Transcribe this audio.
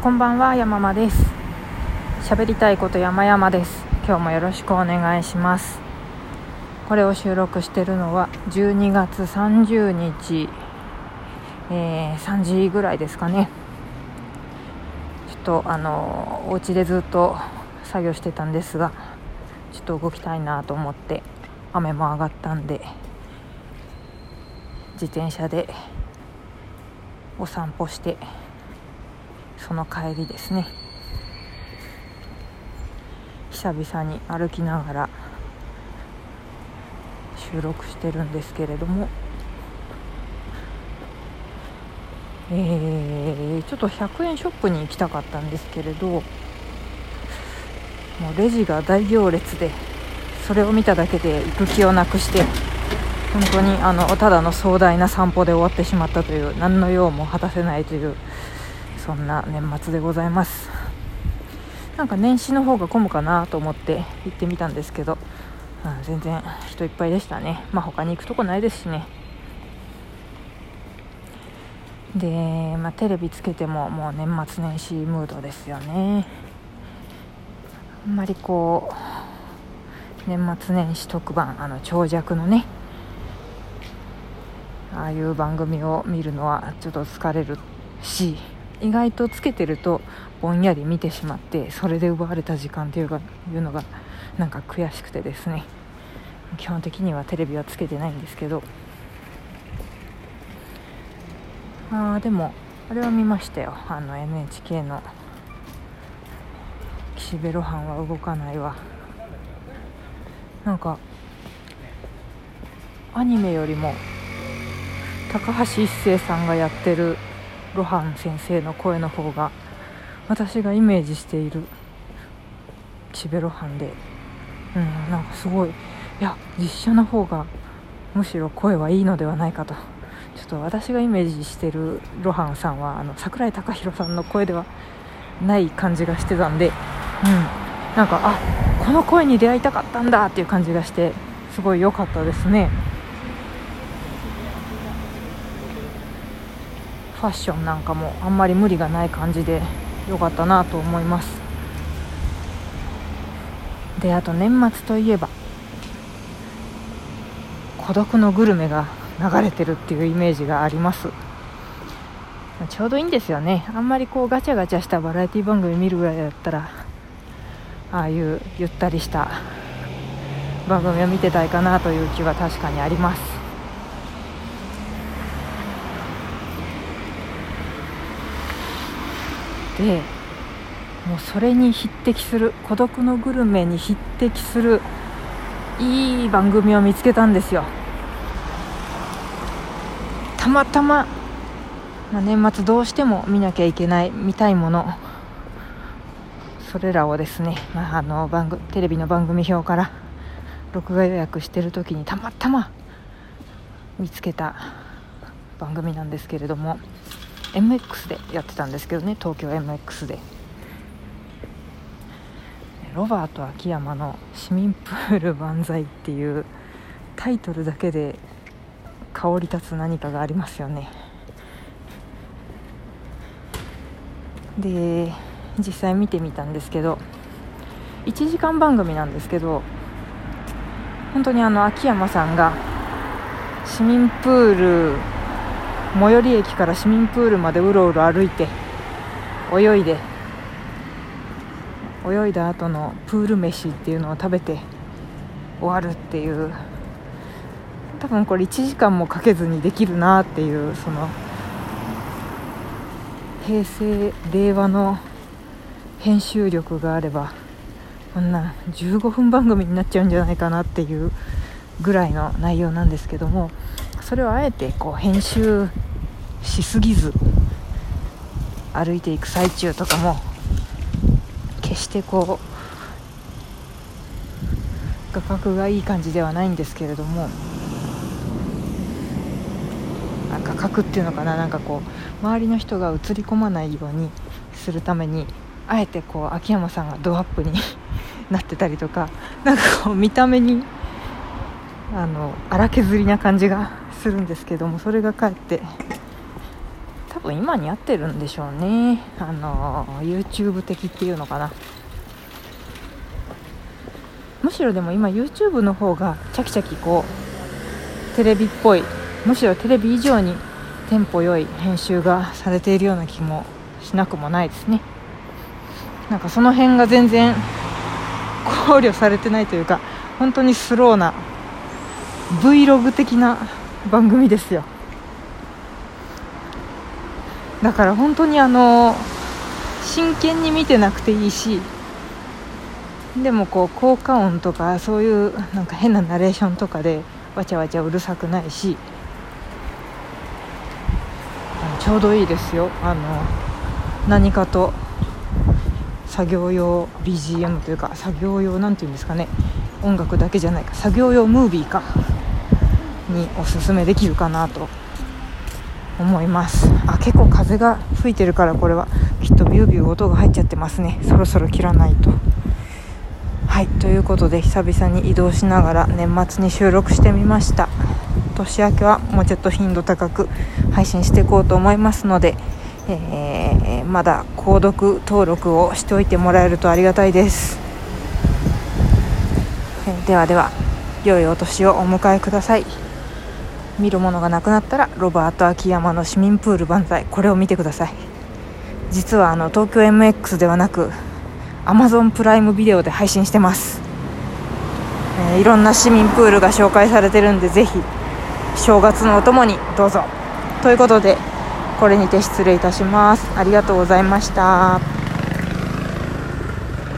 こんばんは山間です。喋りたいこと山々です。今日もよろしくお願いします。これを収録してるのは12月30日、えー、3時ぐらいですかね。ちょっとあのお家でずっと作業してたんですがちょっと動きたいなと思って雨も上がったんで自転車でお散歩してその帰りですね。久々に歩きながら収録してるんですけれども。えー、ちょっと100円ショップに行きたかったんですけれどもうレジが大行列でそれを見ただけで行く気をなくして本当にあのただの壮大な散歩で終わってしまったという何の用も果たせないというそんな年末でございます。なんか年始の方が混むかなと思って行ってみたんですけど、うん、全然人いっぱいでしたね。まあ他に行くとこないですしね。で、まあ、テレビつけてももう年末年始ムードですよね。あんまりこう年末年始特番あの長尺のねああいう番組を見るのはちょっと疲れるし意外とつけてるとぼんやり見てしまってそれで奪われた時間っていうかいうのがなんか悔しくてですね。基本的にはテレビはつけてないんですけど。ああでもあれは見ましたよ。あの NHK の「岸辺露伴は動かないわ」なんかアニメよりも高橋一生さんがやってる露伴先生の声の方が私がイメージしている岸辺露伴で。うんなんかすごいいや実写の方がむしろ声はいいのではないかと。ちょっと私がイメージしてる露伴さんはあの桜井貴宏さんの声ではない感じがしてたんで、うん、なんかあこの声に出会いたかったんだっていう感じがしてすごい良かったですね。ファッションなんかもあんまり無理がない感じで良かったなと思います。であと年末といえば孤独のグルメが流れてるっていうイメージがあります。ちょうどいいんですよね。あんまりこうガチャガチャしたバラエティ番組見るぐらいだったらああいうゆったりした番組を見てたいかなという気は確かにあります。でもうそれに匹敵する孤独のグルメに匹敵するいい番組を見つけたんですよ。たまたま、まあ、年末どうしても見なきゃいけない見たいもの。それらをですね、まあ、あの番組テレビの番組表から録画予約してる時にたまたま見つけた番組なんですけれども。MX でやってたんですけどね東京 MX で。ロバート秋山の「市民プール万歳」っていうタイトルだけで香り立つ何かがありますよね。で実際見てみたんですけど1時間番組なんですけど本当にあの秋山さんが市民プール最寄り駅から市民プールまでうろうろ歩いて泳いで泳いだ後のプール飯っていうのを食べて終わるっていう。多分これ1時間もかけずにできるなっていうその平成令和の編集力があればこんな15分番組になっちゃうんじゃないかなっていうぐらいの内容なんですけどもそれをあえてこう編集しすぎず歩いていく最中とかも決してこう画角がいい感じではないんですけれども画角っていうのかななんかこう周りの人が映り込まないようにするためにあえてこう秋山さんがドアップに なってたりとかなんかこう見た目にあの荒削りな感じがするんですけどもそれがかえって多分今に合ってるんでしょうね。あの YouTube 的っていうのかな。むしろでも今 YouTube の方がチャキチャキこうテレビっぽいむしろテレビ以上にテンポ良い編集がされているような気もしなくもないですね。なんかその辺が全然考慮されてないというか本当にスローな Vlog 的な番組ですよ。だから本当にあの真剣に見てなくていいしでもこう効果音とかそういうなんか変なナレーションとかでわちゃわちゃうるさくないしちょうどいいですよ。あの何かと作業用 BGM というか作業用なんていうんですかね。音楽だけじゃないか。作業用ムービーか。におすすめできるかなと思います。あ結構風が吹いてるからこれは。きっとビュービュー音が入っちゃってますね。そろそろ切らないと。はいということで久々に移動しながら年末に収録してみました。年明けはもうちょっと頻度高く配信していこうと思いますので、えー、まだ購読登録をしておいてもらえるとありがたいです、ではでは良いお年をお迎えください。見るものがなくなったらロバート秋山の市民プール万歳。これを見てください。実はあの東京 MX ではなく Amazon プライムビデオで配信してます、えー、いろんな市民プールが紹介されてるんでぜひ正月のお供にどうぞ。ということでこれにて失礼いたします。ありがとうございました。